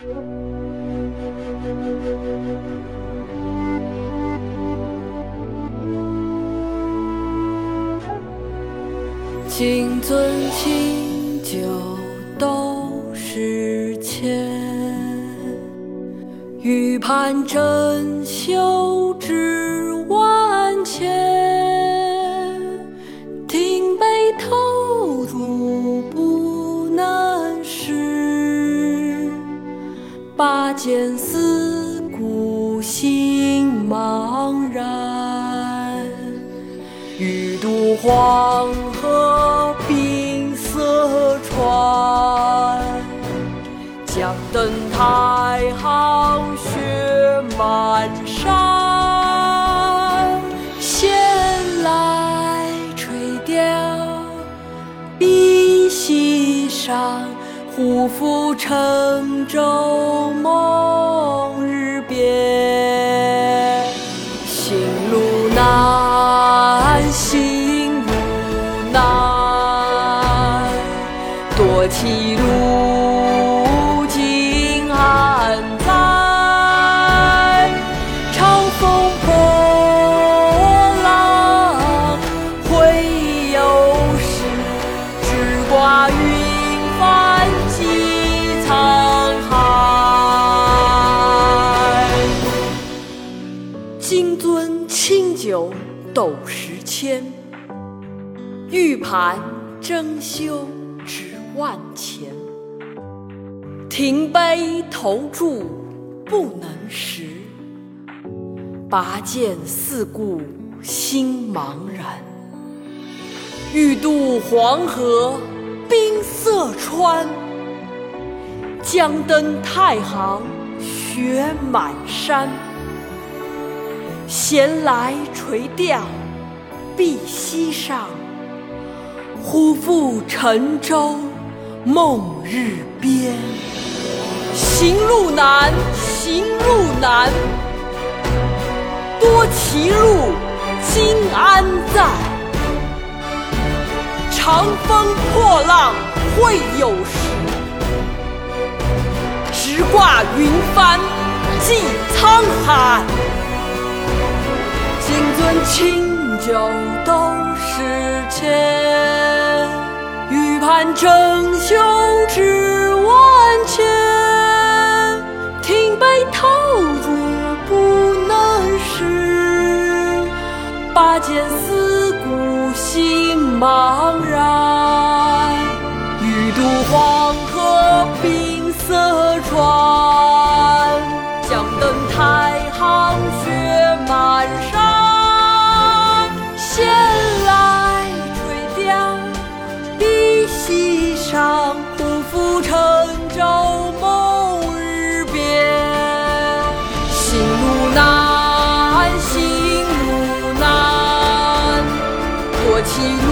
金樽清酒斗十千，玉盘珍羞知万拔剑四顾心茫然。欲渡黄河冰塞川，将登太行雪满山。闲来垂钓碧溪上，忽复乘舟难，多歧路，今安在？长风破浪会有时，直挂云帆济沧海。金樽清酒斗十千，玉盘珍羞知万钱。停杯投箸不能食，拔剑四顾心茫然。欲渡黄河冰塞川，将登太行雪满山。闲来垂钓碧溪上，忽复乘舟梦日边。行路难，行路难，多歧路，今安在？长风破浪会有时，直挂云帆济沧海。金樽清酒斗十千看正雄志万千，挺背投入不能失，拔剑四顾心茫然，欲渡黄河。to